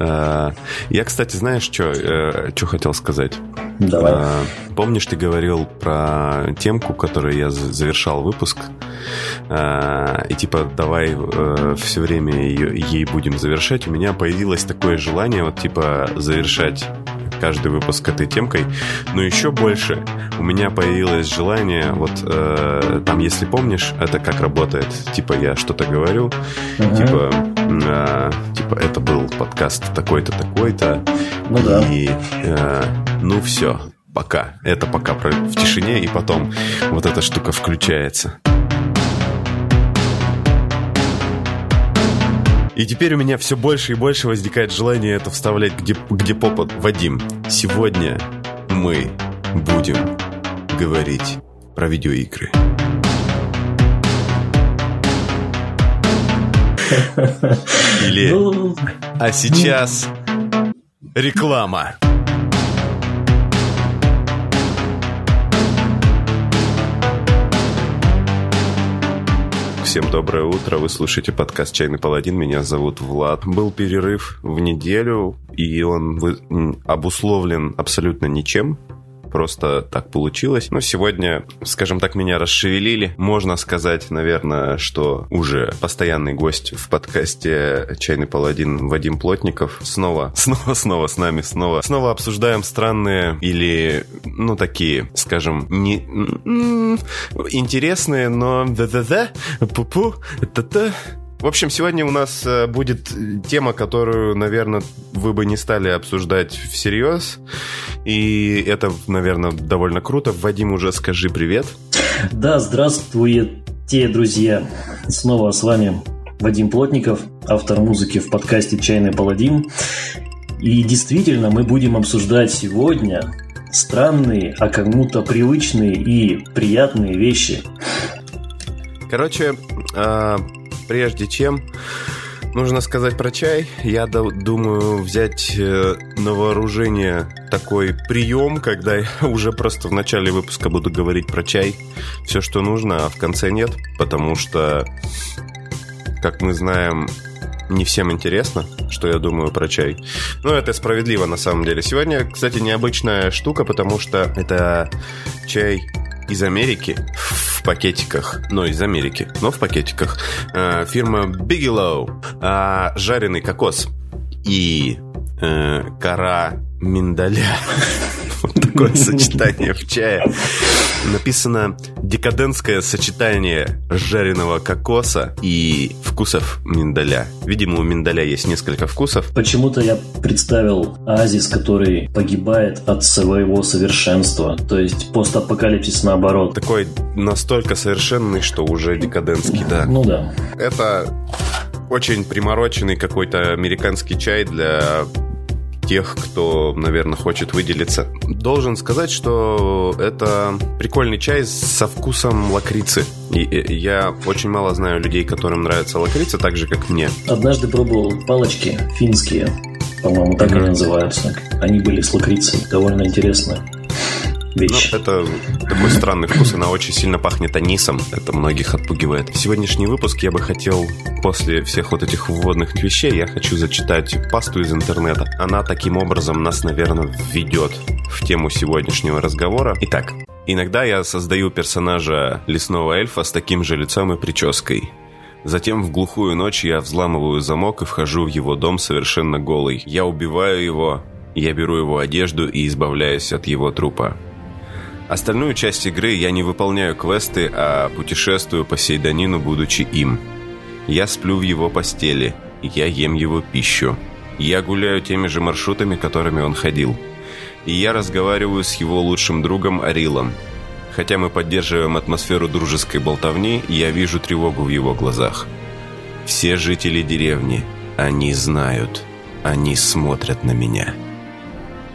Э, я, кстати, знаешь, что э, хотел сказать? Давай. Э, помнишь, ты говорил про темку, которой я завершал выпуск? И типа, давай все время ее, ей будем завершать. У меня появилось такое желание, вот типа, завершать каждый выпуск этой темкой. Но еще больше у меня появилось желание, вот э, там, если помнишь, это как работает. Типа я что-то говорю, uh-huh. типа, э, типа это был подкаст такой-то, такой-то. Ну да. И э, ну все, пока. Это пока в тишине, и потом вот эта штука включается. И теперь у меня все больше и больше возникает желание это вставлять где, где попа. Вадим, сегодня мы будем говорить про видеоигры. Или... Ну. А сейчас реклама. Всем доброе утро. Вы слушаете подкаст «Чайный паладин». Меня зовут Влад. Был перерыв в неделю, и он обусловлен абсолютно ничем просто так получилось. Но сегодня, скажем так, меня расшевелили. Можно сказать, наверное, что уже постоянный гость в подкасте «Чайный паладин» Вадим Плотников. Снова, снова, снова с нами, снова. Снова обсуждаем странные или, ну, такие, скажем, не интересные, но да-да-да, пу-пу, та-та, в общем, сегодня у нас э, будет тема, которую, наверное, вы бы не стали обсуждать всерьез. И это, наверное, довольно круто. Вадим, уже скажи привет. Да, здравствуйте, друзья. Снова с вами Вадим Плотников, автор музыки в подкасте «Чайный паладин». И действительно, мы будем обсуждать сегодня странные, а кому-то привычные и приятные вещи. Короче, а, прежде чем нужно сказать про чай, я думаю взять э, на вооружение такой прием, когда я уже просто в начале выпуска буду говорить про чай, все, что нужно, а в конце нет, потому что, как мы знаем, не всем интересно, что я думаю про чай. Но это справедливо на самом деле. Сегодня, кстати, необычная штука, потому что это чай из Америки в пакетиках, но из Америки, но в пакетиках. Э, фирма Bigelow, э, жареный кокос и э, кора миндаля. Вот такое сочетание в чае. Написано «Декадентское сочетание жареного кокоса и вкусов миндаля». Видимо, у миндаля есть несколько вкусов. Почему-то я представил оазис, который погибает от своего совершенства. То есть постапокалипсис наоборот. Такой настолько совершенный, что уже декадентский, да. Ну да. Это очень примороченный какой-то американский чай для тех, кто, наверное, хочет выделиться. Должен сказать, что это прикольный чай со вкусом лакрицы. И я очень мало знаю людей, которым нравится лакрица, так же, как мне. Однажды пробовал палочки финские, по-моему, так mm-hmm. они называются. Они были с лакрицей, довольно интересно вещь. Ну, это такой странный вкус, она очень сильно пахнет анисом, это многих отпугивает. Сегодняшний выпуск я бы хотел, после всех вот этих вводных вещей, я хочу зачитать пасту из интернета. Она таким образом нас, наверное, введет в тему сегодняшнего разговора. Итак, иногда я создаю персонажа лесного эльфа с таким же лицом и прической. Затем в глухую ночь я взламываю замок и вхожу в его дом совершенно голый. Я убиваю его, я беру его одежду и избавляюсь от его трупа. Остальную часть игры я не выполняю квесты, а путешествую по Сейданину, будучи им. Я сплю в его постели, я ем его пищу. Я гуляю теми же маршрутами, которыми он ходил. И я разговариваю с его лучшим другом Арилом. Хотя мы поддерживаем атмосферу дружеской болтовни, я вижу тревогу в его глазах. Все жители деревни, они знают, они смотрят на меня».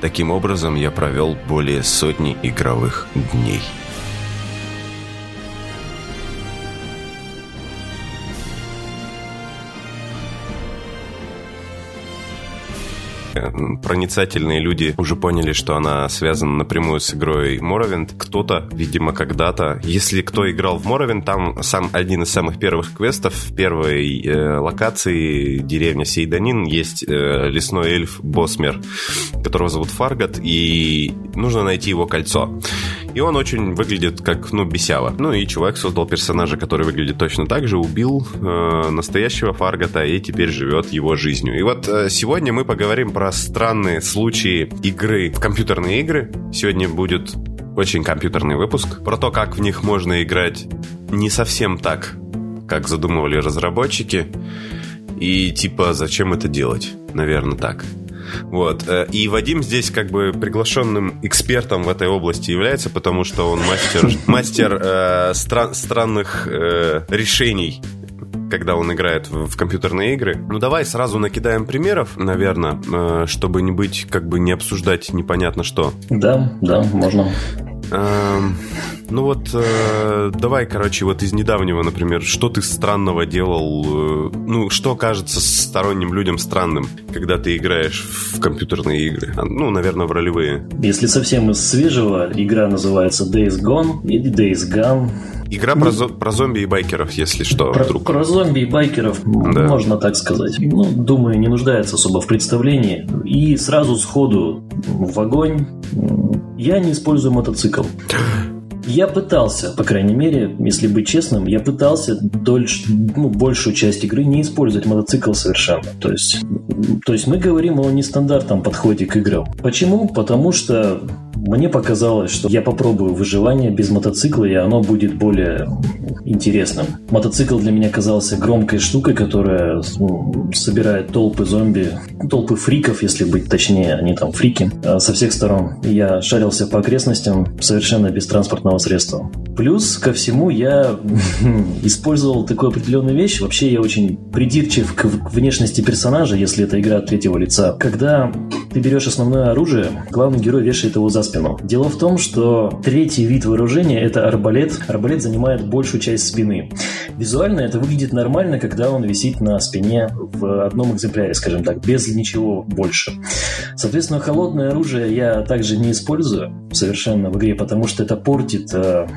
Таким образом, я провел более сотни игровых дней. Проницательные люди уже поняли, что она связана напрямую с игрой Morrowind. Кто-то, видимо, когда-то, если кто играл в Morrowind, там сам один из самых первых квестов в первой э, локации деревня Сейданин есть э, лесной эльф Босмер, которого зовут Фаргат, и нужно найти его кольцо. И он очень выглядит как, ну, бесява. Ну и человек создал персонажа, который выглядит точно так же, убил э, настоящего Фаргата и теперь живет его жизнью. И вот э, сегодня мы поговорим про странные случаи игры в компьютерные игры. Сегодня будет очень компьютерный выпуск про то, как в них можно играть не совсем так, как задумывали разработчики. И типа, зачем это делать? Наверное, так. Вот. Э, и Вадим здесь как бы приглашенным экспертом в этой области является, потому что он мастер, мастер э, стра- странных э, решений когда он играет в, компьютерные игры. Ну, давай сразу накидаем примеров, наверное, э, чтобы не быть, как бы не обсуждать непонятно что. Да, да, можно. Эм, ну вот, э, давай, короче, вот из недавнего, например, что ты странного делал, э, ну, что кажется сторонним людям странным, когда ты играешь в компьютерные игры? А, ну, наверное, в ролевые. Если совсем из свежего, игра называется Days Gone или Days Gone. Игра про, зо- про зомби и байкеров, если что, Про, вдруг. про зомби и байкеров, Да. можно так сказать. Ну, думаю, не нуждается особо в представлении. И сразу сходу в огонь. Я не использую мотоцикл. Я пытался, по крайней мере, если быть честным, я пытался дольше, ну, большую часть игры не использовать мотоцикл совершенно. То есть, то есть мы говорим о нестандартном подходе к играм. Почему? Потому что мне показалось, что я попробую выживание без мотоцикла, и оно будет более интересным. Мотоцикл для меня казался громкой штукой, которая ну, собирает толпы зомби, толпы фриков, если быть точнее, они там фрики, а, со всех сторон. Я шарился по окрестностям совершенно без транспортного средства. Плюс ко всему я использовал такую определенную вещь. Вообще я очень придирчив к внешности персонажа, если это игра от третьего лица. Когда ты берешь основное оружие, главный герой вешает его за спину. Дело в том, что третий вид вооружения это арбалет. Арбалет занимает большую часть спины. Визуально это выглядит нормально, когда он висит на спине в одном экземпляре, скажем так, без ничего больше. Соответственно, холодное оружие я также не использую совершенно в игре, потому что это портит э,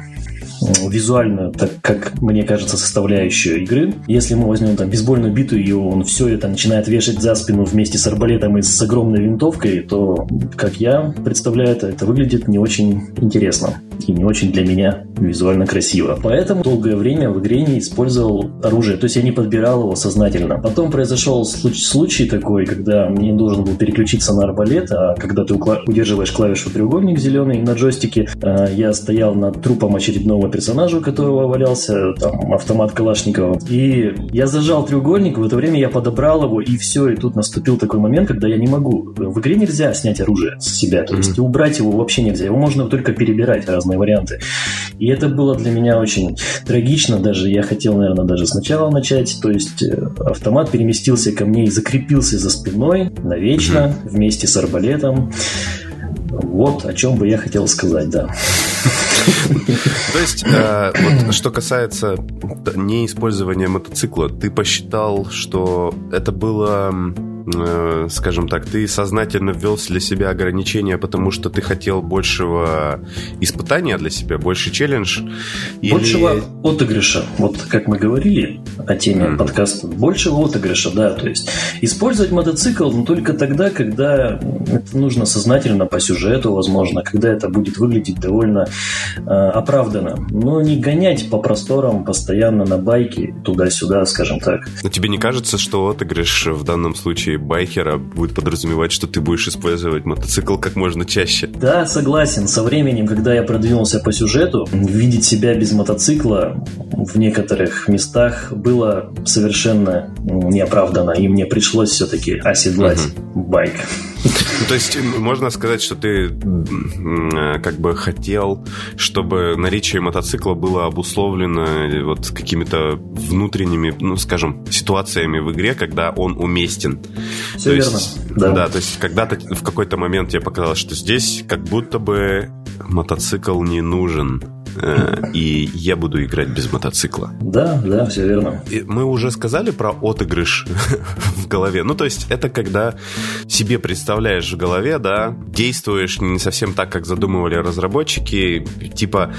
визуально, так как мне кажется, составляющую игры. Если мы возьмем там бейсбольную биту, и он все это начинает вешать за спину вместе с арбалетом и с огромной винтовкой, то, как я представляю это, это выглядит не очень интересно и не очень для меня визуально красиво. Поэтому долгое время в игре не использовал оружие, то есть я не подбирал его сознательно. Потом произошел случай, случай такой, когда мне должен был переключиться на арбалет, а когда ты удерживаешь клавишу треугольник зеленый на джойстике, а, я стоял над трупом очередного персонажа, у которого валялся там автомат Калашникова, и я зажал треугольник, в это время я подобрал его, и все, и тут наступил такой момент, когда я не могу. В игре нельзя снять оружие с себя, то есть и убрать его вообще нельзя, его можно только перебирать разные варианты. И это было для меня очень трагично, даже я хотел, наверное, даже сначала начать, то есть э, автомат переместился ко мне и закрепился за спиной навечно вместе с арбалетом. Вот о чем бы я хотел сказать, да. То есть, э, вот что касается неиспользования мотоцикла, ты посчитал, что это было, скажем так, ты сознательно ввел для себя ограничения, потому что ты хотел большего испытания для себя, больше челлендж? Или- Большего отыгрыша. Вот как мы говорили о теме Мгм. подкаста, большего отыгрыша, да. То есть использовать мотоцикл но только тогда, когда это нужно сознательно по сюжету, возможно, когда это будет выглядеть довольно э, оправданно. Но не гонять по просторам постоянно на байке туда-сюда, скажем так. Но тебе не кажется, что отыгрыш в данном случае байкера будет подразумевать, что ты будешь использовать мотоцикл как можно чаще? Да, согласен. Со временем, когда я продвинулся по сюжету, видеть себя без мотоцикла в некоторых местах было совершенно неоправданно, и мне пришлось все-таки оседлать байк. Ну, то есть можно сказать, что ты э, как бы хотел, чтобы наличие мотоцикла было обусловлено э, вот какими-то внутренними, ну, скажем, ситуациями в игре, когда он уместен. Все То верно. есть, да. да, то есть когда-то в какой-то момент тебе показалось, что здесь как будто бы мотоцикл не нужен. Э, и я буду играть без мотоцикла. Да, да, все верно. И мы уже сказали про отыгрыш в голове. Ну, то есть это когда себе представляешь в голове, да, действуешь не совсем так, как задумывали разработчики. Типа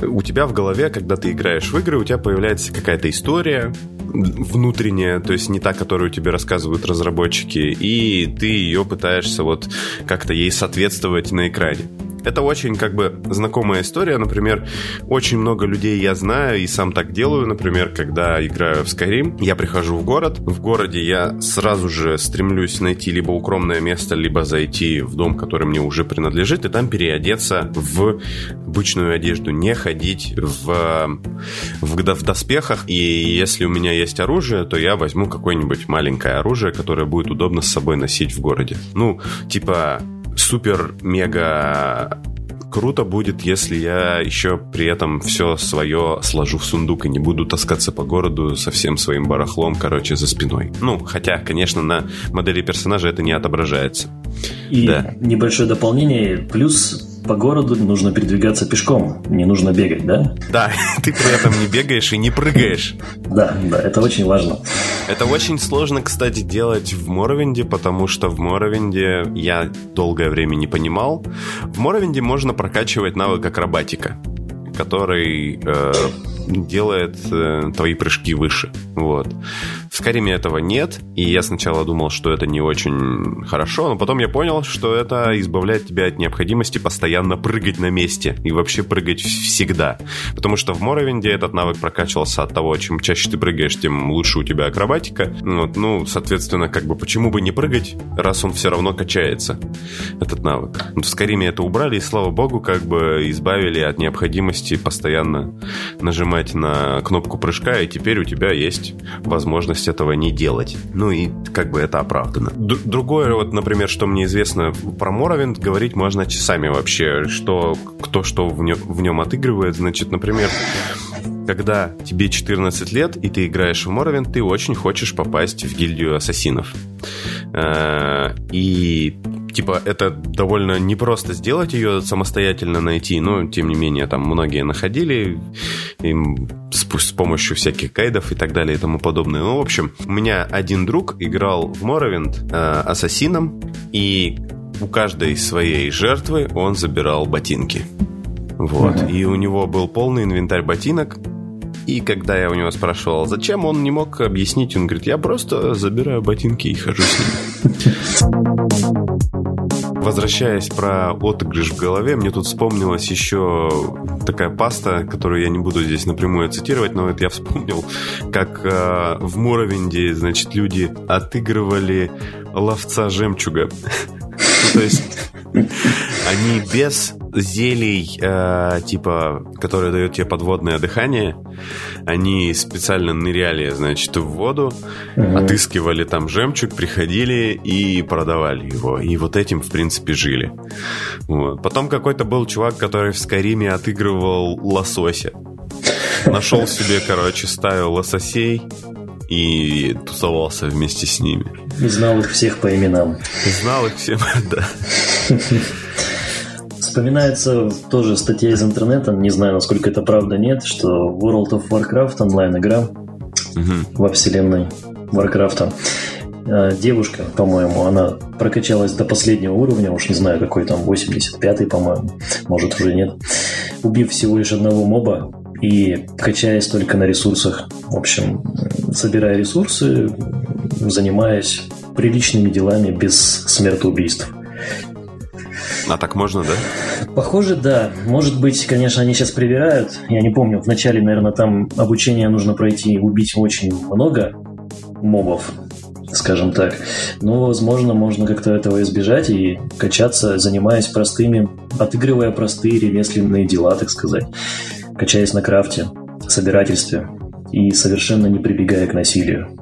у тебя в голове, когда ты играешь в игры, у тебя появляется какая-то история, внутренняя, то есть не та, которую тебе рассказывают разработчики, и ты ее пытаешься вот как-то ей соответствовать на экране. Это очень как бы знакомая история. Например, очень много людей я знаю и сам так делаю. Например, когда играю в Skyrim, я прихожу в город. В городе я сразу же стремлюсь найти либо укромное место, либо зайти в дом, который мне уже принадлежит, и там переодеться в обычную одежду, не ходить в, в, в доспехах. И если у меня есть оружие, то я возьму какое-нибудь маленькое оружие, которое будет удобно с собой носить в городе. Ну, типа супер-мега круто будет, если я еще при этом все свое сложу в сундук и не буду таскаться по городу со всем своим барахлом, короче, за спиной. Ну, хотя, конечно, на модели персонажа это не отображается. И да. небольшое дополнение, плюс по городу нужно передвигаться пешком, не нужно бегать, да? Да, ты при этом не бегаешь и не прыгаешь. Да, да, это очень важно. Это очень сложно, кстати, делать в Моровинде, потому что в Моровинде я долгое время не понимал. В Моровинде можно прокачивать навык акробатика, который э, делает э, твои прыжки выше. Вот. В Скайриме этого нет, и я сначала думал, что это не очень хорошо, но потом я понял, что это избавляет тебя от необходимости постоянно прыгать на месте и вообще прыгать всегда. Потому что в Моровинде этот навык прокачивался от того, чем чаще ты прыгаешь, тем лучше у тебя акробатика. Вот, ну, соответственно, как бы почему бы не прыгать, раз он все равно качается, этот навык. В Скайриме это убрали, и слава богу, как бы избавили от необходимости постоянно нажимать на кнопку прыжка, и теперь у тебя есть возможность этого не делать. Ну и как бы это оправдано. Д- другое, вот, например, что мне известно про Моровинд, говорить можно часами вообще, что кто что в нем, в нем отыгрывает. Значит, например, когда тебе 14 лет, и ты играешь в Моровинд, ты очень хочешь попасть в гильдию ассасинов. Э, и типа, это довольно непросто сделать ее самостоятельно найти, но, тем не менее, там многие находили им с, с помощью всяких гайдов и так далее и тому подобное. Ну, в общем, у меня один друг играл в Моровинд э, ассасином, и у каждой своей жертвы он забирал ботинки. Вот. И у него был полный инвентарь ботинок. И когда я у него спрашивал, зачем, он не мог объяснить. Он говорит, я просто забираю ботинки и хожу с ними возвращаясь про отыгрыш в голове, мне тут вспомнилась еще такая паста, которую я не буду здесь напрямую цитировать, но вот я вспомнил, как э, в Муровинде, значит, люди отыгрывали ловца жемчуга. То есть они без зелий, э, типа, которые дают тебе подводное дыхание, они специально ныряли, значит, в воду, угу. отыскивали там жемчуг, приходили и продавали его. И вот этим, в принципе, жили. Вот. Потом какой-то был чувак, который в Скариме отыгрывал лосося. Нашел себе, короче, стаю лососей и тусовался вместе с ними. И знал их всех по именам. Знал их всем, да. Вспоминается тоже статья из интернета, не знаю, насколько это правда, нет, что World of Warcraft онлайн-игра угу. во вселенной Warcraft. Э, девушка, по-моему, она прокачалась до последнего уровня, уж не знаю, какой там, 85-й, по-моему, может уже нет, убив всего лишь одного моба и качаясь только на ресурсах. В общем, собирая ресурсы, занимаясь приличными делами без смертоубийств. А так можно, да? Похоже, да. Может быть, конечно, они сейчас проверяют. Я не помню, вначале, наверное, там обучение нужно пройти, убить очень много мобов, скажем так. Но, возможно, можно как-то этого избежать и качаться, занимаясь простыми, отыгрывая простые ремесленные дела, так сказать. Качаясь на крафте, собирательстве и совершенно не прибегая к насилию.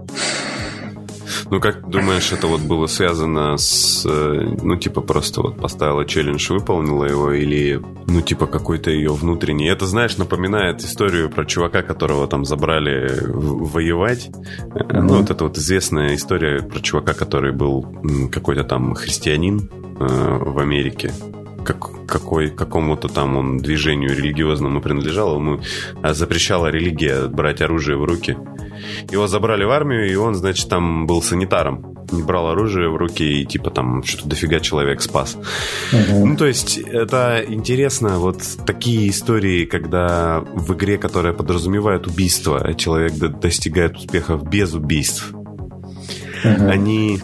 Ну, как думаешь, это вот было связано с... Э, ну, типа, просто вот поставила челлендж, выполнила его, или, ну, типа, какой-то ее внутренний... Это, знаешь, напоминает историю про чувака, которого там забрали воевать. Mm-hmm. Ну, вот это вот известная история про чувака, который был какой-то там христианин э, в Америке. Как, какой, какому-то там он движению религиозному принадлежал, ему а, запрещала религия брать оружие в руки. Его забрали в армию, и он, значит, там был санитаром. Не брал оружие в руки и типа там что-то дофига человек спас. Угу. Ну, то есть, это интересно, вот такие истории, когда в игре, которая подразумевает убийство, человек достигает успехов без убийств. Угу. Они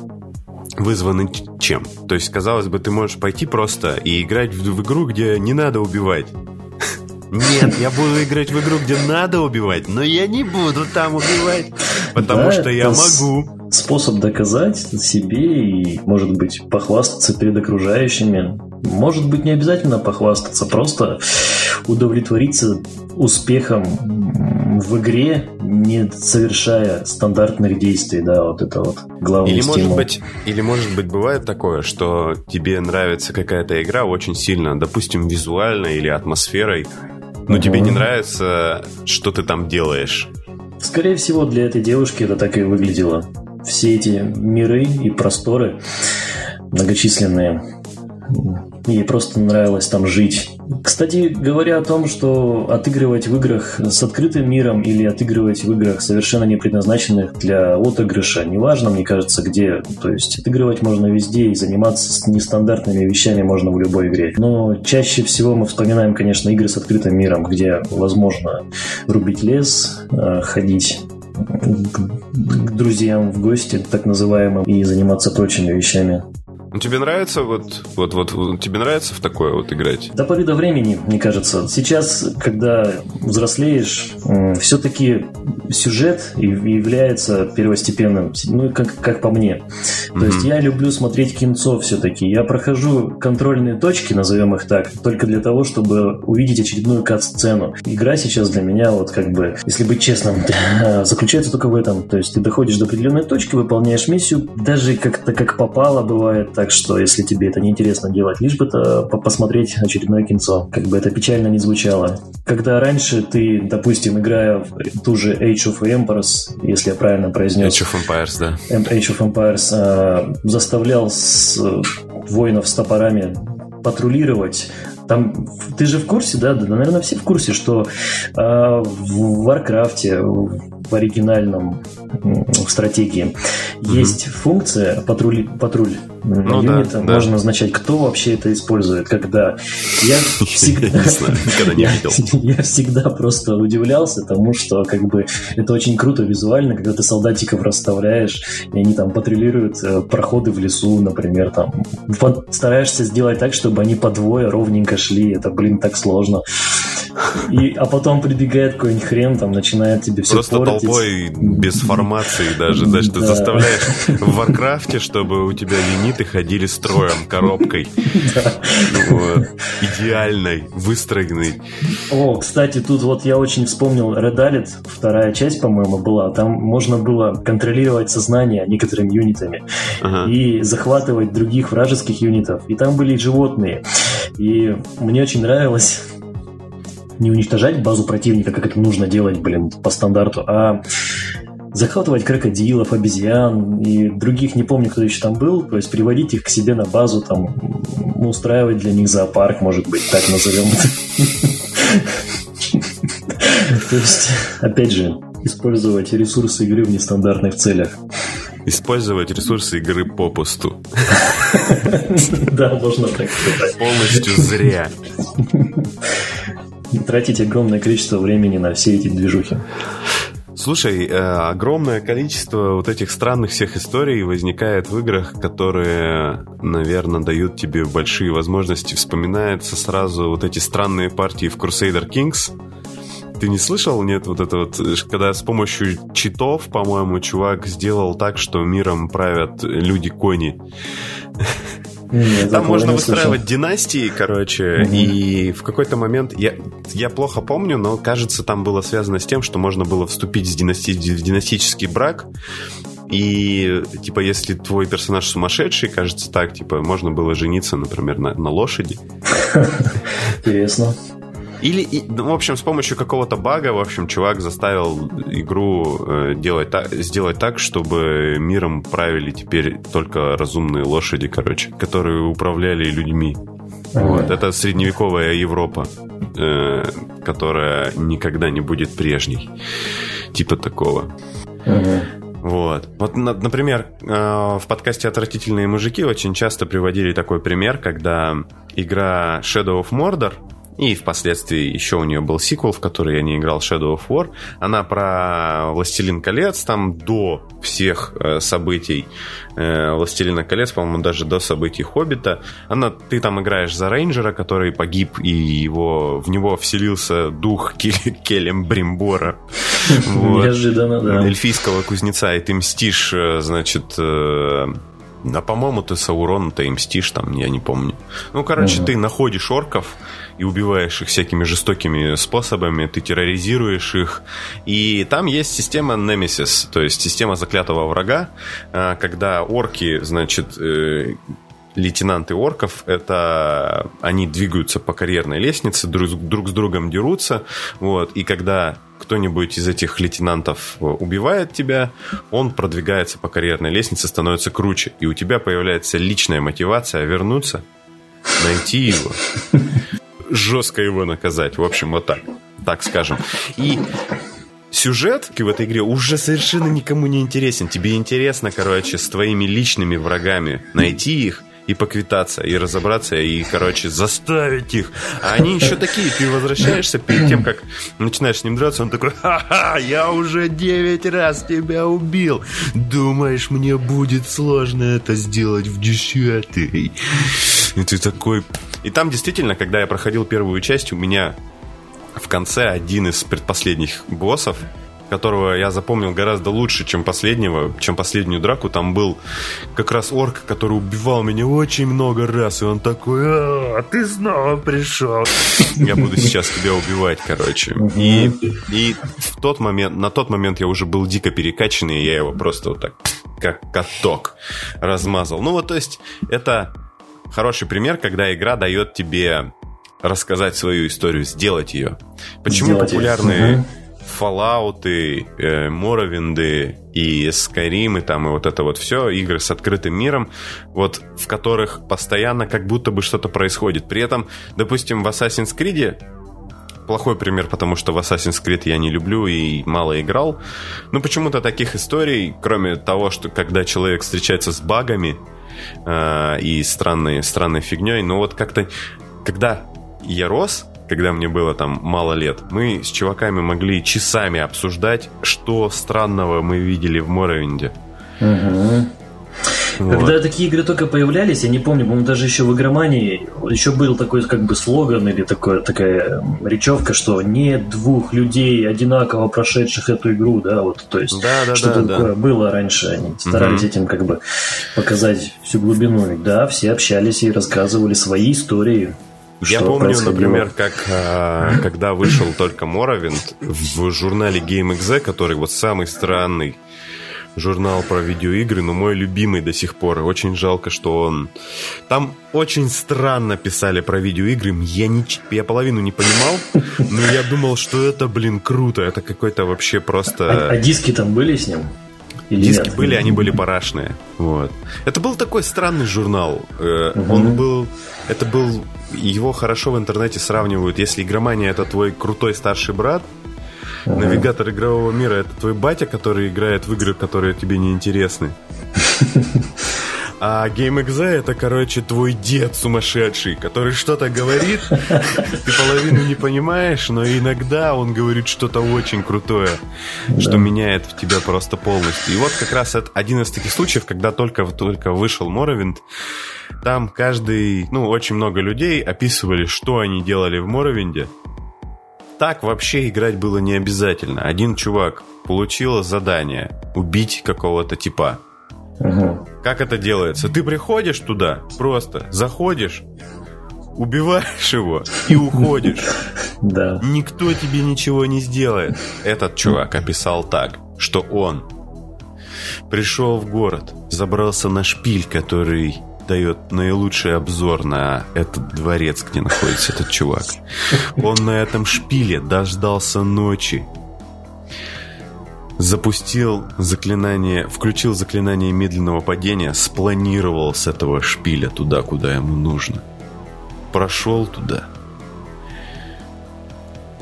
вызваны чем? То есть, казалось бы, ты можешь пойти просто и играть в, в игру, где не надо убивать. Нет, я буду играть в игру, где надо убивать, но я не буду там убивать, потому да, что я могу. Способ доказать себе и, может быть, похвастаться перед окружающими. Может быть, не обязательно похвастаться, просто удовлетвориться успехом в игре, не совершая стандартных действий, да, вот это вот главный или стимул. Может быть, или может быть бывает такое, что тебе нравится какая-то игра очень сильно, допустим, визуально или атмосферой, но угу. тебе не нравится, что ты там делаешь. Скорее всего, для этой девушки это так и выглядело. Все эти миры и просторы многочисленные Ей просто нравилось там жить. Кстати, говоря о том, что отыгрывать в играх с открытым миром или отыгрывать в играх совершенно не предназначенных для отыгрыша, неважно, мне кажется, где. То есть отыгрывать можно везде и заниматься нестандартными вещами можно в любой игре. Но чаще всего мы вспоминаем, конечно, игры с открытым миром, где возможно рубить лес, э, ходить к друзьям в гости, так называемым, и заниматься прочими вещами. Ну, тебе нравится вот, вот, вот, тебе нравится в такое вот играть? До поры до времени, мне кажется. Сейчас, когда взрослеешь, все-таки сюжет является первостепенным, ну, как, как по мне. То mm-hmm. есть я люблю смотреть кинцо все-таки. Я прохожу контрольные точки, назовем их так, только для того, чтобы увидеть очередную кат-сцену. Игра сейчас для меня, вот как бы, если быть честным, заключается только в этом. То есть ты доходишь до определенной точки, выполняешь миссию, даже как-то как попало бывает, так что, если тебе это не интересно делать, лишь бы это посмотреть очередное кинцо, как бы это печально не звучало. Когда раньше ты, допустим, играя в ту же Age of Empires, если я правильно произнес... Age of Empires, да. Age of Empires э, заставлял с, воинов с топорами патрулировать там ты же в курсе, да, да, наверное, все в курсе, что э, в Варкрафте, в оригинальном в стратегии угу. есть функция патруль, патруль ну, юнита. Да, можно да. назначать, кто вообще это использует, когда. Я всегда, я всегда просто удивлялся тому, что как бы это очень круто визуально, когда ты солдатиков расставляешь, и они там патрулируют э, проходы в лесу, например, там стараешься сделать так, чтобы они по двое ровненько шли. Это, блин, так сложно. И, а потом прибегает какой-нибудь хрен, там начинает тебе все Просто портить. толпой без формации даже. Значит, ты заставляешь в Варкрафте, чтобы у тебя юниты ходили строем, коробкой. Вот. Идеальной, выстроенной. О, кстати, тут вот я очень вспомнил Red Alert, вторая часть, по-моему, была. Там можно было контролировать сознание некоторыми юнитами ага. и захватывать других вражеских юнитов. И там были животные. И мне очень нравилось не уничтожать базу противника, как это нужно делать, блин, по стандарту, а захватывать крокодилов, обезьян и других, не помню, кто еще там был, то есть приводить их к себе на базу, там, устраивать для них зоопарк, может быть, так назовем То есть, опять же, использовать ресурсы игры в нестандартных целях. Использовать ресурсы игры попусту. Да, можно так сказать. Полностью зря тратить огромное количество времени на все эти движухи. Слушай, э, огромное количество вот этих странных всех историй возникает в играх, которые, наверное, дают тебе большие возможности. Вспоминается сразу вот эти странные партии в Crusader Kings. Ты не слышал, нет, вот это вот, когда с помощью читов, по-моему, чувак сделал так, что миром правят люди-кони. Нет, Там можно выстраивать династии, короче, угу. и в какой-то момент, я, я плохо помню, но кажется, там было связано с тем, что можно было вступить в, династи, в династический брак, и, типа, если твой персонаж сумасшедший, кажется так, типа, можно было жениться, например, на, на лошади. Интересно. Или, ну, в общем, с помощью какого-то бага, в общем, чувак заставил игру э, делать так, сделать так, чтобы миром правили теперь только разумные лошади, короче, которые управляли людьми. Вот, это средневековая Европа, э, которая никогда не будет прежней. Типа такого. Вот. Вот, например, э, в подкасте «Отвратительные мужики» очень часто приводили такой пример, когда игра Shadow of Mordor и впоследствии еще у нее был сиквел, в который я не играл, Shadow of War. Она про Властелин колец, там до всех э, событий э, Властелина колец, по-моему, даже до событий Хоббита. Она, ты там играешь за рейнджера, который погиб, и его, в него вселился дух Келем Бримбора. Неожиданно, да. Эльфийского кузнеца, и ты мстишь, э, значит, э, а по-моему, ты Саурон, ты им мстишь там, я не помню. Ну, короче, ты находишь орков, и убиваешь их всякими жестокими способами, ты терроризируешь их. И там есть система Nemesis, то есть система заклятого врага, а, когда орки, значит, э, лейтенанты орков, это они двигаются по карьерной лестнице, друг, друг с другом дерутся, вот, и когда кто-нибудь из этих лейтенантов убивает тебя, он продвигается по карьерной лестнице, становится круче, и у тебя появляется личная мотивация вернуться, найти его жестко его наказать. В общем, вот так. Так скажем. И сюжет в этой игре уже совершенно никому не интересен. Тебе интересно, короче, с твоими личными врагами найти их и поквитаться, и разобраться, и, короче, заставить их. А они еще такие, ты возвращаешься перед тем, как начинаешь с ним драться, он такой, ха-ха, я уже девять раз тебя убил. Думаешь, мне будет сложно это сделать в десятый? И ты такой... И там действительно, когда я проходил первую часть, у меня в конце один из предпоследних боссов, которого я запомнил гораздо лучше, чем последнего, чем последнюю драку. Там был как раз орк, который убивал меня очень много раз, и он такой, а, ты снова пришел. Я буду сейчас тебя убивать, короче. И, и в тот момент, на тот момент я уже был дико перекачанный, и я его просто вот так, как каток, размазал. Ну вот, то есть, это хороший пример, когда игра дает тебе рассказать свою историю, сделать ее. Почему сделать популярные угу. Fallout, э, Моровинды и Skyrim, и там и вот это вот все, игры с открытым миром, вот в которых постоянно как будто бы что-то происходит. При этом, допустим, в Assassin's Creed плохой пример, потому что в Assassin's Creed я не люблю и мало играл. Но почему-то таких историй, кроме того, что когда человек встречается с багами э, и странной, странной фигней, но вот как-то, когда я рос, когда мне было там мало лет, мы с чуваками могли часами обсуждать, что странного мы видели в Моровинде. Угу. Вот. Когда такие игры только появлялись, я не помню, по-моему, даже еще в игромании еще был такой как бы слоган или такое, такая речевка, что нет двух людей, одинаково прошедших эту игру, да, вот, то есть да, да, что-то да, такое да. было раньше, они старались угу. этим как бы показать всю глубину. Да, все общались и рассказывали свои истории. Я помню, например, как а, когда вышел только Моровинд в журнале GameXZ, который вот самый странный журнал про видеоигры, но мой любимый до сих пор. Очень жалко, что он... Там очень странно писали про видеоигры. Я, не... я половину не понимал, но я думал, что это, блин, круто. Это какой-то вообще просто... А, а диски там были с ним? Или Диски нет? были, они были парашные. Вот. Это был такой странный журнал. Угу. Он был... Это был... Его хорошо в интернете сравнивают. Если игромания это твой крутой старший брат, угу. навигатор игрового мира это твой батя, который играет в игры, которые тебе не интересны. А GameXZ это, короче, твой дед сумасшедший, который что-то говорит, ты половину не понимаешь, но иногда он говорит что-то очень крутое, что меняет в тебя просто полностью. И вот как раз это один из таких случаев, когда только, только вышел Моровинд, там каждый, ну, очень много людей описывали, что они делали в Моровинде. Так вообще играть было не обязательно. Один чувак получил задание убить какого-то типа. Как это делается? Ты приходишь туда, просто заходишь, убиваешь его и уходишь. Да. Никто тебе ничего не сделает. Этот чувак описал так, что он пришел в город, забрался на шпиль, который дает наилучший обзор на этот дворец, где находится этот чувак. Он на этом шпиле дождался ночи, запустил заклинание, включил заклинание медленного падения, спланировал с этого шпиля туда, куда ему нужно. прошел туда,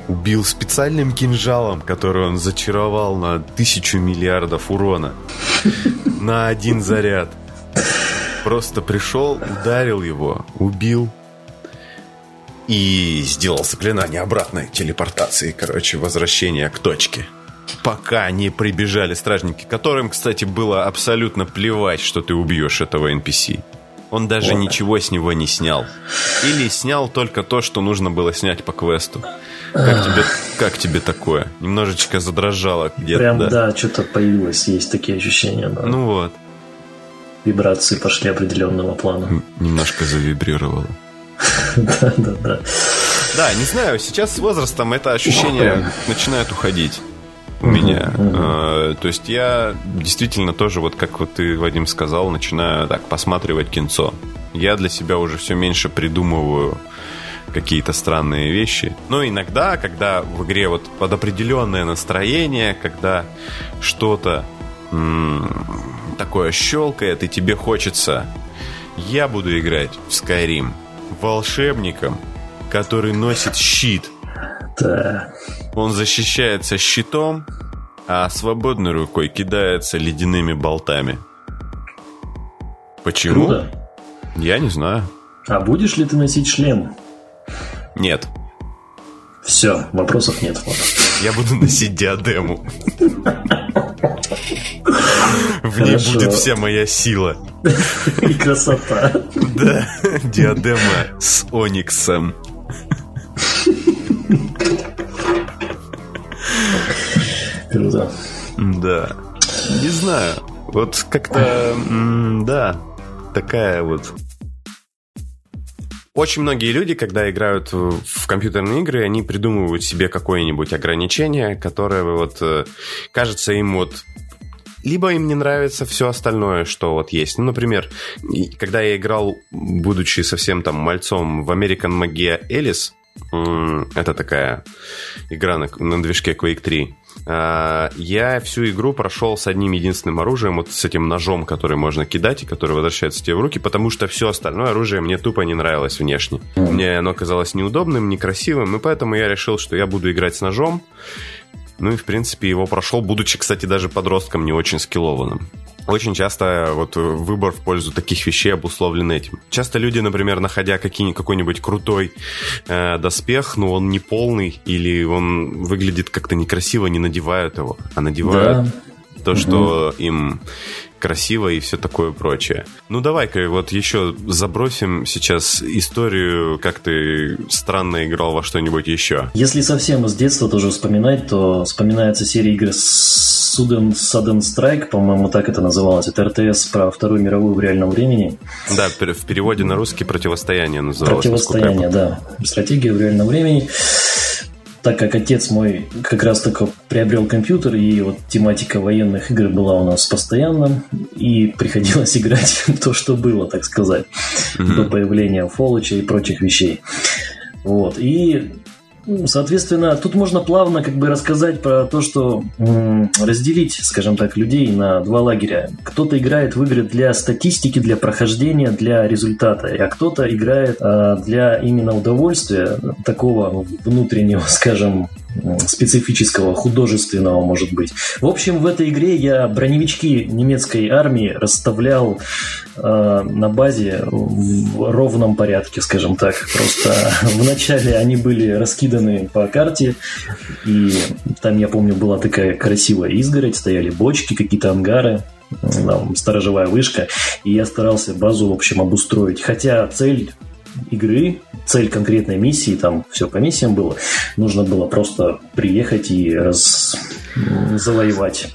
убил специальным кинжалом, который он зачаровал на тысячу миллиардов урона, на один заряд. Просто пришел, ударил его, убил и сделал заклинание обратной телепортации, короче, возвращения к точке. Пока не прибежали стражники, которым, кстати, было абсолютно плевать, что ты убьешь этого NPC. Он даже вот. ничего с него не снял. Или снял только то, что нужно было снять по квесту. Как тебе, как тебе такое? Немножечко задрожало где-то, Прям, да, да что-то появилось, есть такие ощущения. Да. Ну вот. Вибрации пошли определенного плана. Немножко завибрировало. Да, да, да. Да, не знаю, сейчас с возрастом это ощущение начинает уходить у меня. Uh, то есть я действительно тоже, вот как вот ты, Вадим, сказал, начинаю так посматривать кинцо. Я для себя уже все меньше придумываю какие-то странные вещи. Но иногда, когда в игре вот под определенное настроение, когда что-то такое щелкает, и тебе хочется, я буду играть в Skyrim волшебником, который носит щит. Да. Он защищается щитом, а свободной рукой кидается ледяными болтами. Почему? Круто. Я не знаю. А будешь ли ты носить шлем? Нет. Все, вопросов нет. Я буду носить диадему. В ней будет вся моя сила. И красота. Да, диадема с ониксом. Круто. Да. Не знаю. Вот как-то, да, такая вот очень многие люди, когда играют в компьютерные игры, они придумывают себе какое-нибудь ограничение, которое вот э, кажется им вот либо им не нравится все остальное, что вот есть. Ну, например, когда я играл, будучи совсем там мальцом в American Magia Alice, это такая игра на, на движке Quake 3. А, я всю игру прошел с одним единственным оружием, вот с этим ножом, который можно кидать и который возвращается тебе в руки, потому что все остальное оружие мне тупо не нравилось внешне. Мне оно казалось неудобным, некрасивым, и поэтому я решил, что я буду играть с ножом. Ну и, в принципе, его прошел, будучи, кстати, даже подростком не очень скиллованным. Очень часто вот выбор в пользу таких вещей обусловлен этим. Часто люди, например, находя какой-нибудь крутой э, доспех, но он не полный или он выглядит как-то некрасиво, не надевают его, а надевают да. то, что угу. им красиво и все такое прочее. Ну давай-ка вот еще забросим сейчас историю, как ты странно играл во что-нибудь еще. Если совсем из детства тоже вспоминать, то вспоминается серия игр Sudden, Sudden Strike, по-моему, так это называлось. Это РТС про Вторую мировую в реальном времени. Да, в переводе на русский противостояние называлось. Противостояние, да. Стратегия в реальном времени так как отец мой как раз только приобрел компьютер, и вот тематика военных игр была у нас постоянно, и приходилось играть то, что было, так сказать, mm-hmm. до появления Фолоча и прочих вещей. Вот. И Соответственно, тут можно плавно как бы рассказать про то, что разделить, скажем так, людей на два лагеря. Кто-то играет в игры для статистики, для прохождения, для результата, а кто-то играет а, для именно удовольствия, такого внутреннего, скажем, специфического, художественного, может быть. В общем, в этой игре я броневички немецкой армии расставлял э, на базе в ровном порядке, скажем так. Просто вначале они были раскиданы по карте, и там, я помню, была такая красивая изгородь, стояли бочки, какие-то ангары, там, сторожевая вышка, и я старался базу, в общем, обустроить. Хотя цель игры, цель конкретной миссии, там все по миссиям было, нужно было просто приехать и раз... завоевать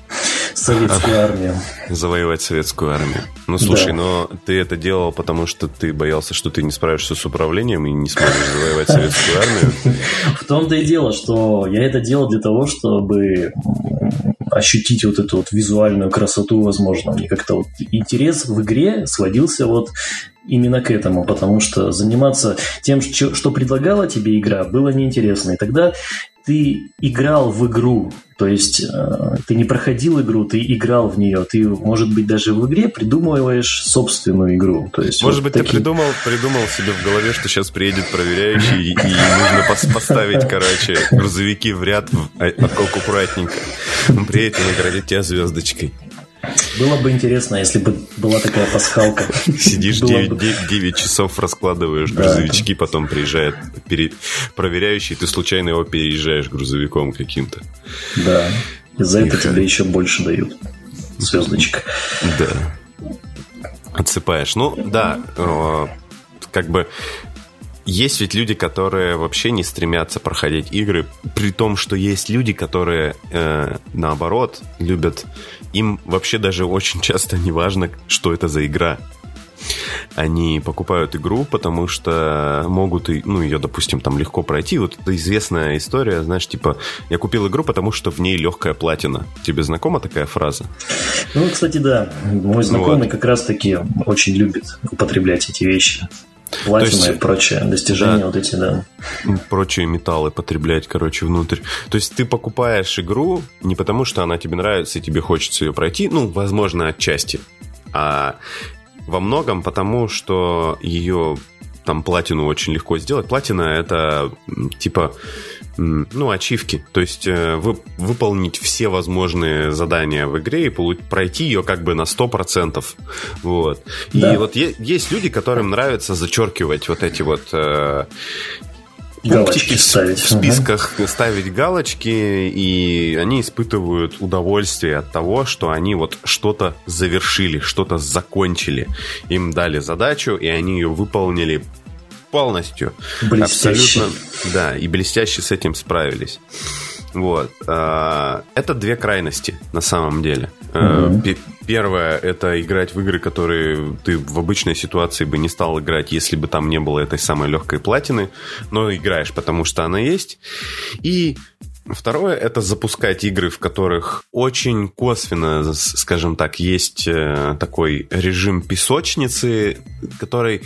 советскую армию. Завоевать советскую армию. Ну, слушай, да. но ты это делал, потому что ты боялся, что ты не справишься с управлением и не сможешь завоевать советскую армию? В том-то и дело, что я это делал для того, чтобы ощутить вот эту вот визуальную красоту, возможно. Мне как-то вот интерес в игре сводился вот именно к этому, потому что заниматься тем, что предлагала тебе игра, было неинтересно. И тогда ты играл в игру, то есть э, ты не проходил игру, ты играл в нее. Ты, может быть, даже в игре придумываешь собственную игру. То есть может вот быть, такие... ты придумал, придумал себе в голове, что сейчас приедет проверяющий, и нужно поставить, короче, грузовики в ряд а, аккуратненько. Он приедет и наградит тебя звездочкой. Было бы интересно, если бы была такая пасхалка. Сидишь 9, бы... 9 часов, раскладываешь да. грузовички, потом приезжает пере... проверяющий, ты случайно его переезжаешь грузовиком каким-то. Да, и за это тебе еще больше дают звездочек. Да. Отсыпаешь. Ну, да, э, как бы есть ведь люди, которые вообще не стремятся проходить игры, при том, что есть люди, которые э, наоборот любят. Им вообще даже очень часто не важно, что это за игра. Они покупают игру, потому что могут, ну, ее, допустим, там легко пройти. Вот это известная история, знаешь, типа, я купил игру, потому что в ней легкая платина. Тебе знакома такая фраза? Ну, кстати, да. Мой знакомый вот. как раз-таки очень любит употреблять эти вещи. Платина и прочее, достижения да, вот эти, да. Прочие металлы потреблять, короче, внутрь. То есть ты покупаешь игру не потому, что она тебе нравится и тебе хочется ее пройти, ну, возможно, отчасти, а во многом потому, что ее там платину очень легко сделать. Платина это типа ну, ачивки. То есть э, вы, выполнить все возможные задания в игре и пройти ее как бы на 100%. Вот. Да. И вот есть люди, которым нравится зачеркивать вот эти вот э, пунктики ставить. в списках, ага. ставить галочки, и они испытывают удовольствие от того, что они вот что-то завершили, что-то закончили. Им дали задачу, и они ее выполнили полностью. Блестяще. Абсолютно, да, и блестяще с этим справились. Вот. А, это две крайности на самом деле. Угу. Первое это играть в игры, которые ты в обычной ситуации бы не стал играть, если бы там не было этой самой легкой платины, но играешь, потому что она есть. И Второе — это запускать игры, в которых очень косвенно, скажем так, есть э, такой режим песочницы, который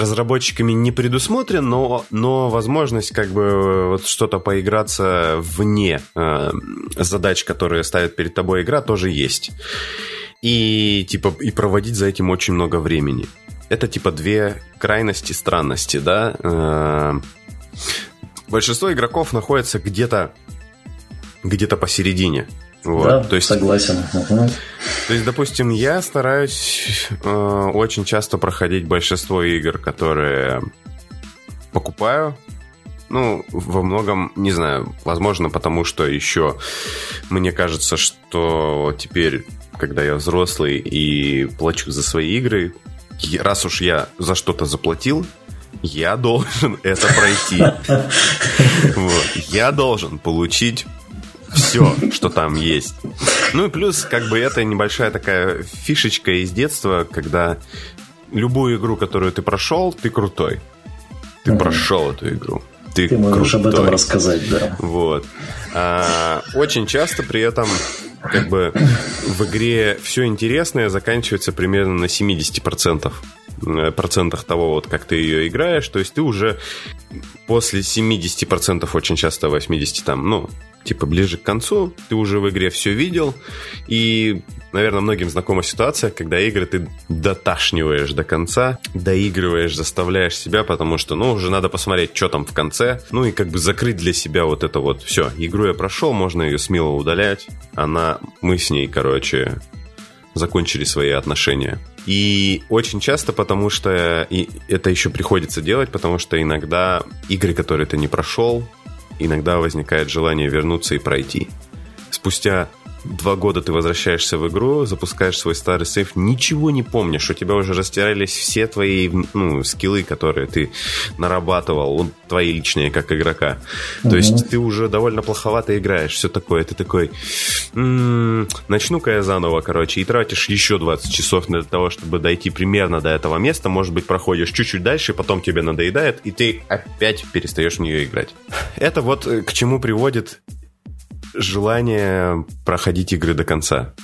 разработчиками не предусмотрен, но, но возможность как бы вот что-то поиграться вне э, задач, которые ставит перед тобой игра, тоже есть. И типа и проводить за этим очень много времени. Это типа две крайности странности, да. Э, большинство игроков находится где-то где-то посередине. Вот, да, то есть, согласен. Угу. То есть, допустим, я стараюсь э, очень часто проходить большинство игр, которые покупаю. Ну, во многом, не знаю, возможно, потому что еще мне кажется, что теперь, когда я взрослый и плачу за свои игры, раз уж я за что-то заплатил, я должен это пройти. Я должен получить все, что там есть. Ну и плюс, как бы, это небольшая такая фишечка из детства, когда любую игру, которую ты прошел, ты крутой. Ты mm прошел эту игру. Ты, ты можешь крутой. об этом рассказать, да. Вот. А, очень часто при этом как бы в игре все интересное заканчивается примерно на 70% э, процентах того, вот как ты ее играешь. То есть ты уже после 70% очень часто 80 там, ну, типа ближе к концу, ты уже в игре все видел, и, наверное, многим знакома ситуация, когда игры ты доташниваешь до конца, доигрываешь, заставляешь себя, потому что, ну, уже надо посмотреть, что там в конце, ну и как бы закрыть для себя вот это вот все. Игру я прошел, можно ее смело удалять, она, мы с ней, короче, закончили свои отношения. И очень часто, потому что и это еще приходится делать, потому что иногда игры, которые ты не прошел, иногда возникает желание вернуться и пройти. Спустя два года ты возвращаешься в игру, запускаешь свой старый сейф, ничего не помнишь, у тебя уже растирались все твои ну, скиллы, которые ты нарабатывал, твои личные как игрока. То есть ты уже довольно плоховато играешь, все такое. Ты такой, м-м, начну-ка я заново, короче, и тратишь еще 20 часов для того, чтобы дойти примерно до этого места, может быть, проходишь чуть-чуть дальше, потом тебе надоедает, и ты опять перестаешь в нее играть. Это вот э, к чему приводит желание проходить игры до конца.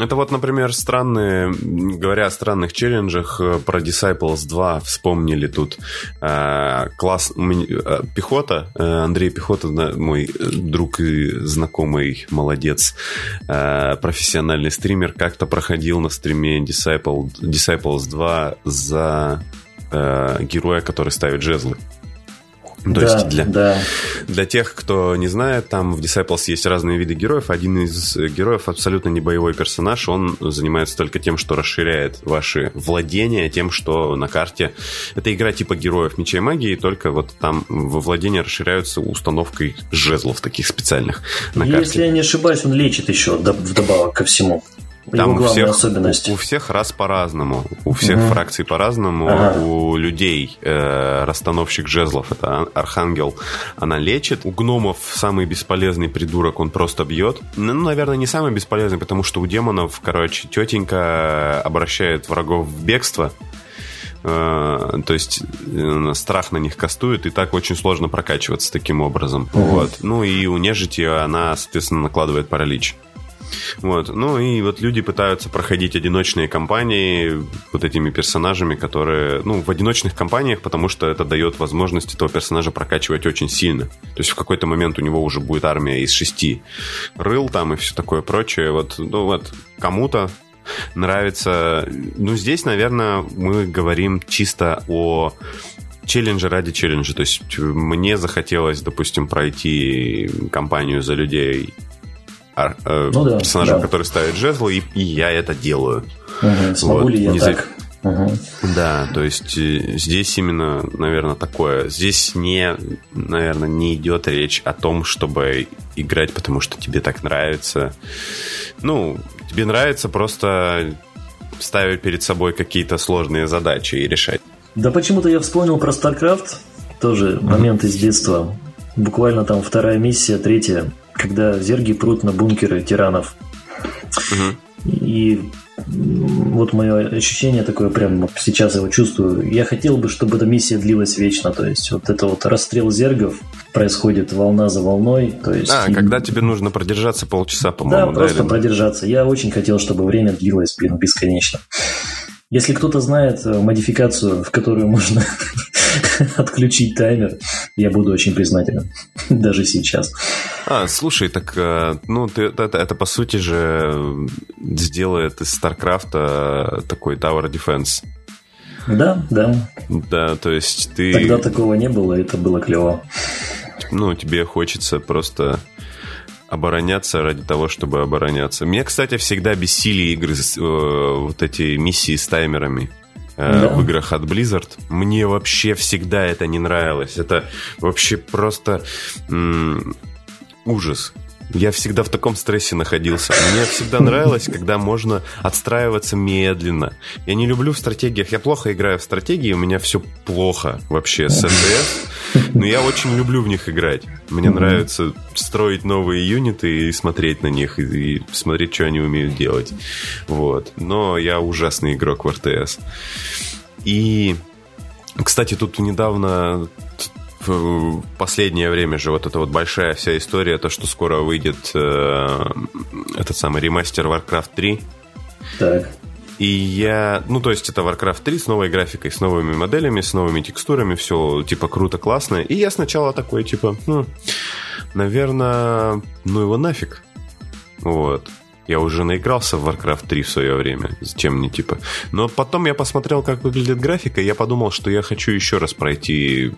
Это вот, например, странные, говоря о странных челленджах, э, про Disciples 2 вспомнили тут э, класс, э, Пехота, Андрей Пехота, мой друг и знакомый, молодец, профессиональный стример, как-то проходил на стриме Disciple, Disciples 2 за героя, который ставит жезлы. То да, есть для, да. для тех, кто не знает, там в Disciples есть разные виды героев. Один из героев абсолютно не боевой персонаж. Он занимается только тем, что расширяет ваши владения, тем, что на карте... Это игра типа героев меча и магии, только вот там во владения расширяются установкой жезлов таких специальных на Если карте. я не ошибаюсь, он лечит еще вдобавок ко всему. Там у всех, особенность. У, у всех раз по-разному, у всех угу. фракций по-разному, ага. у людей э, расстановщик жезлов, это архангел, она лечит. У гномов самый бесполезный придурок, он просто бьет. Ну, наверное, не самый бесполезный, потому что у демонов, короче, тетенька обращает врагов в бегство. Э, то есть э, страх на них кастует, и так очень сложно прокачиваться таким образом. Угу. Вот. Ну и у нежити она, соответственно, накладывает паралич. Вот. Ну и вот люди пытаются проходить одиночные кампании вот этими персонажами, которые, ну, в одиночных кампаниях, потому что это дает возможность этого персонажа прокачивать очень сильно. То есть в какой-то момент у него уже будет армия из шести рыл там и все такое прочее. Вот, ну вот, кому-то нравится... Ну, здесь, наверное, мы говорим чисто о челленджи ради челленджа. То есть мне захотелось, допустим, пройти кампанию за людей э, ну, да, персонажем, да. который ставит жезлы, и, и я это делаю. Угу, смогу вот, ли я не так? Угу. Да, то есть э, здесь именно, наверное, такое. Здесь не, наверное, не идет речь о том, чтобы играть, потому что тебе так нравится. Ну, тебе нравится просто ставить перед собой какие-то сложные задачи и решать. Да почему-то я вспомнил про StarCraft, тоже момент из детства. Буквально там вторая миссия, третья когда зерги прут на бункеры тиранов. Угу. И вот мое ощущение такое, прям сейчас его чувствую. Я хотел бы, чтобы эта миссия длилась вечно. То есть вот это вот расстрел зергов происходит волна за волной. То есть, а, и... когда тебе нужно продержаться полчаса, по-моему. Да, просто или... продержаться. Я очень хотел, чтобы время длилось, блин, бесконечно. Если кто-то знает э, модификацию, в которую можно отключить таймер, я буду очень признателен. Даже сейчас. А, слушай, так, э, ну, ты, это, это, по сути же сделает из StarCraft такой Tower Defense. Да, да. Да, то есть ты... Тогда такого не было, это было клево. Ну, тебе хочется просто обороняться ради того, чтобы обороняться. Мне, кстати, всегда бесили игры, э, вот эти миссии с таймерами. Э, да. в играх от Blizzard. Мне вообще всегда это не нравилось. Это вообще просто ужас. Я всегда в таком стрессе находился. Мне всегда нравилось, когда можно отстраиваться медленно. Я не люблю в стратегиях. Я плохо играю в стратегии, у меня все плохо вообще с НДС. Но я очень люблю в них играть. Мне нравится строить новые юниты и смотреть на них, и, и смотреть, что они умеют делать. Вот. Но я ужасный игрок в РТС. И кстати, тут недавно в последнее время же вот эта вот большая вся история, то, что скоро выйдет э, этот самый ремастер Warcraft 3. Так. И я, ну, то есть это Warcraft 3 с новой графикой, с новыми моделями, с новыми текстурами, все, типа, круто, классно. И я сначала такой, типа, хм, наверное, ну его нафиг. Вот. Я уже наигрался в Warcraft 3 в свое время. Зачем мне, типа... Но потом я посмотрел, как выглядит графика, и я подумал, что я хочу еще раз пройти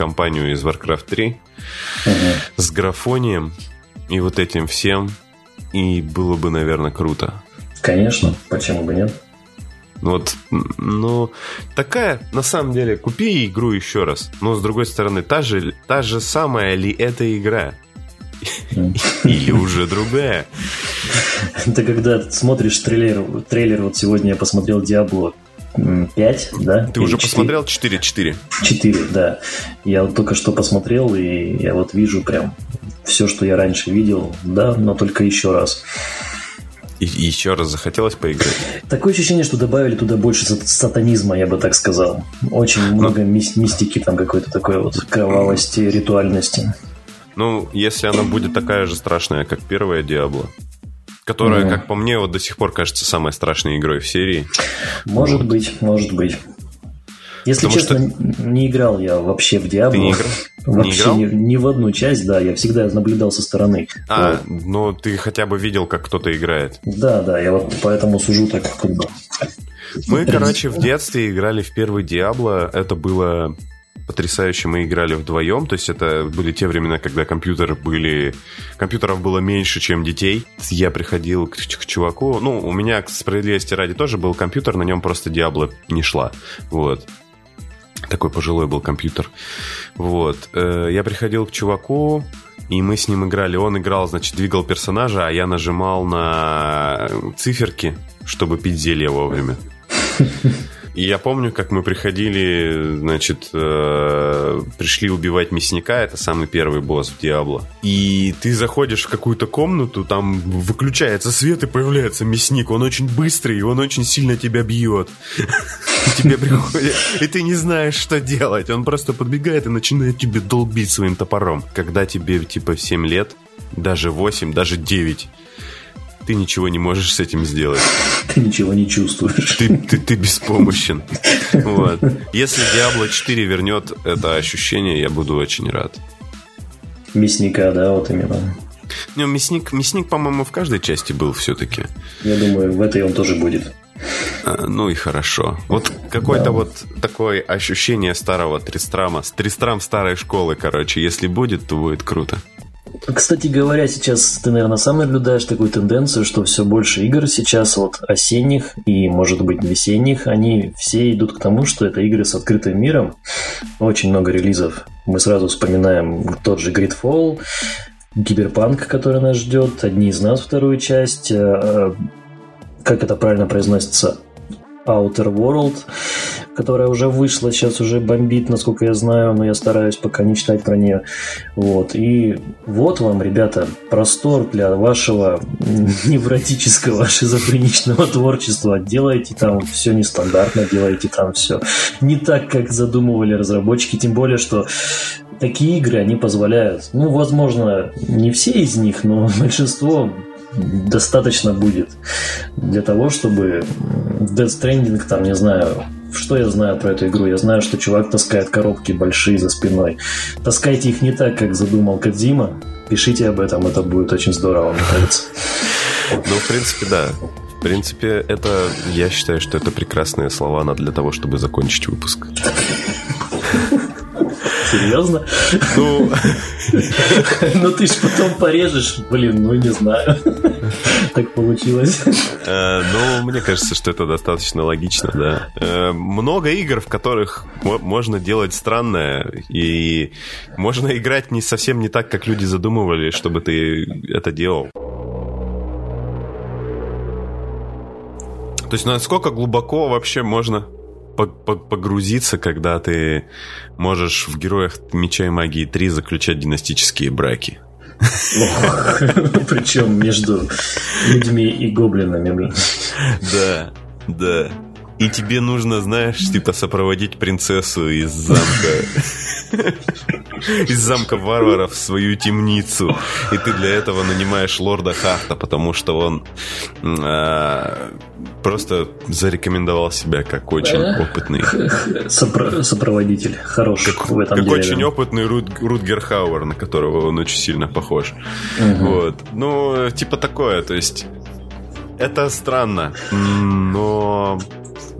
компанию из Warcraft 3 угу. с графонием и вот этим всем. И было бы, наверное, круто. Конечно, почему бы нет? Вот, ну, такая, на самом деле, купи игру еще раз. Но, с другой стороны, та же, та же самая ли эта игра? Или уже другая? Ты когда смотришь трейлер, трейлер, вот сегодня я посмотрел Диабло 5, да? Ты уже 4? посмотрел 4, 4? 4, да. Я вот только что посмотрел, и я вот вижу прям все, что я раньше видел, да, но только еще раз. И еще раз захотелось поиграть? Такое ощущение, что добавили туда больше сатанизма, я бы так сказал. Очень ну, много но... мистики, там какой-то такой вот кровавости, ритуальности. Ну, если она будет такая же страшная, как первая Диабло, Которая, mm. как по мне, вот до сих пор кажется самой страшной игрой в серии. Может вот. быть, может быть. Если Потому честно, что... не играл я вообще в Диабло. Ты не играл? Вообще не, играл? Ни, ни в одну часть, да, я всегда наблюдал со стороны. А, вот. ну ты хотя бы видел, как кто-то играет. Да, да, я вот поэтому сужу так как бы. Мы, короче, в детстве играли в первый Диабло. Это было потрясающе. Мы играли вдвоем. То есть это были те времена, когда компьютеры были... Компьютеров было меньше, чем детей. Я приходил к, к чуваку. Ну, у меня, к справедливости ради, тоже был компьютер, на нем просто Диабло не шла. Вот. Такой пожилой был компьютер. Вот. Э, я приходил к чуваку, и мы с ним играли. Он играл, значит, двигал персонажа, а я нажимал на циферки, чтобы пить зелье вовремя. Я помню, как мы приходили, значит, э, пришли убивать мясника, это самый первый босс в Диабло. И ты заходишь в какую-то комнату, там выключается свет и появляется мясник. Он очень быстрый, и он очень сильно тебя бьет. Тебе приходит, и ты не знаешь, что делать. Он просто подбегает и начинает тебе долбить своим топором. Когда тебе типа 7 лет, даже 8, даже 9, ты ничего не можешь с этим сделать. Ты ничего не чувствуешь. Ты, ты, ты беспомощен. Вот. Если Diablo 4 вернет это ощущение, я буду очень рад. Мясника, да, вот именно. Не, мясник, мясник, по-моему, в каждой части был все-таки. Я думаю, в этой он тоже будет. А, ну и хорошо. Вот какое-то да. вот такое ощущение старого Тристрама. Тристрам старой школы, короче. Если будет, то будет круто. Кстати говоря, сейчас ты, наверное, сам наблюдаешь такую тенденцию, что все больше игр сейчас вот осенних и, может быть, весенних, они все идут к тому, что это игры с открытым миром. Очень много релизов. Мы сразу вспоминаем тот же Gridfall, Киберпанк, который нас ждет, одни из нас вторую часть, э, э, как это правильно произносится, Outer World, которая уже вышла, сейчас уже бомбит, насколько я знаю, но я стараюсь пока не читать про нее. Вот. И вот вам, ребята, простор для вашего невротического, шизофреничного творчества. Делайте там все нестандартно, делайте там все не так, как задумывали разработчики, тем более, что такие игры, они позволяют, ну, возможно, не все из них, но большинство достаточно будет для того, чтобы Death Stranding, там, не знаю, что я знаю про эту игру? Я знаю, что чувак таскает коробки большие за спиной. Таскайте их не так, как задумал Кадзима. Пишите об этом, это будет очень здорово, мне кажется. Ну, в принципе, да. В принципе, это, я считаю, что это прекрасные слова для того, чтобы закончить выпуск. Серьезно? Ну... Ну ты ж потом порежешь. Блин, ну не знаю. Так получилось. Э, ну, мне кажется, что это достаточно логично, да. Э, много игр, в которых можно делать странное, и можно играть не совсем не так, как люди задумывали, чтобы ты это делал. То есть насколько глубоко вообще можно погрузиться, когда ты можешь в «Героях меча и магии 3» заключать династические браки. Причем между людьми и гоблинами. Да, да. И тебе нужно, знаешь, типа сопроводить принцессу из замка из замка варваров в свою темницу. И ты для этого нанимаешь лорда Харта, потому что он а, просто зарекомендовал себя как очень опытный. Сопро- сопроводитель. Хороший как, в этом Как деле, очень да. опытный Руд, Рутгер Хауэр, на которого он очень сильно похож. Угу. Вот. Ну, типа такое, то есть... Это странно, но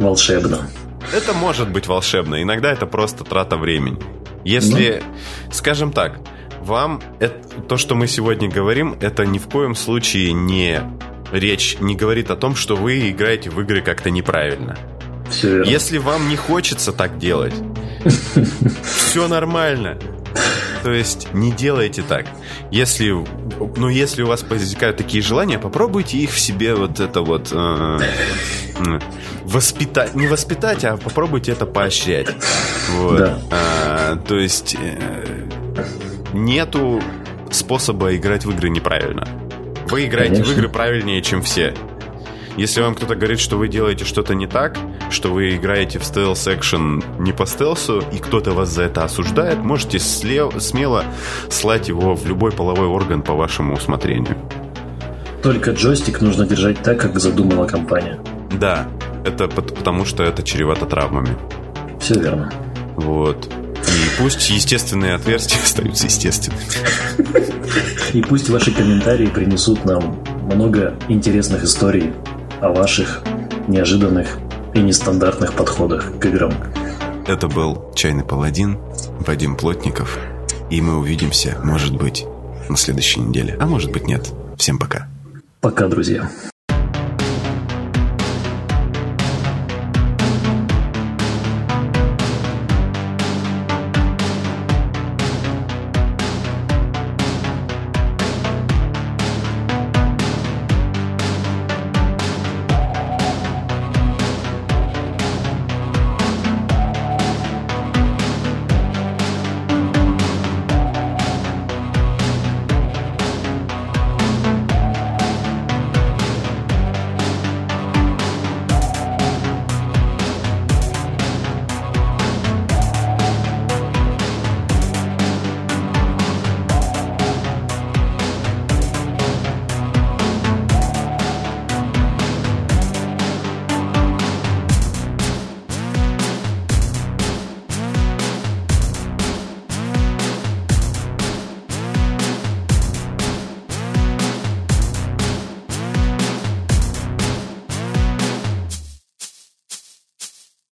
волшебно. Это может быть волшебно. Иногда это просто трата времени. Если, ну. скажем так, вам это, то, что мы сегодня говорим, это ни в коем случае не речь не говорит о том, что вы играете в игры как-то неправильно. Все Если вам не хочется так делать, все нормально. То есть не делайте так. Если, ну, если у вас возникают такие желания, попробуйте их в себе вот это вот э, воспитать, не воспитать, а попробуйте это поощрять. Вот. Да. А, то есть э, нету способа играть в игры неправильно. Вы играете Конечно. в игры правильнее, чем все. Если вам кто-то говорит, что вы делаете что-то не так, что вы играете в стелс-экшен не по стелсу, и кто-то вас за это осуждает, можете слев, смело слать его в любой половой орган по вашему усмотрению. Только джойстик нужно держать так, как задумала компания. Да, это потому, что это чревато травмами. Все верно. Вот. И пусть естественные отверстия остаются естественными. И пусть ваши комментарии принесут нам много интересных историй о ваших неожиданных и нестандартных подходах к играм. Это был «Чайный паладин», Вадим Плотников. И мы увидимся, может быть, на следующей неделе. А может быть, нет. Всем пока. Пока, друзья.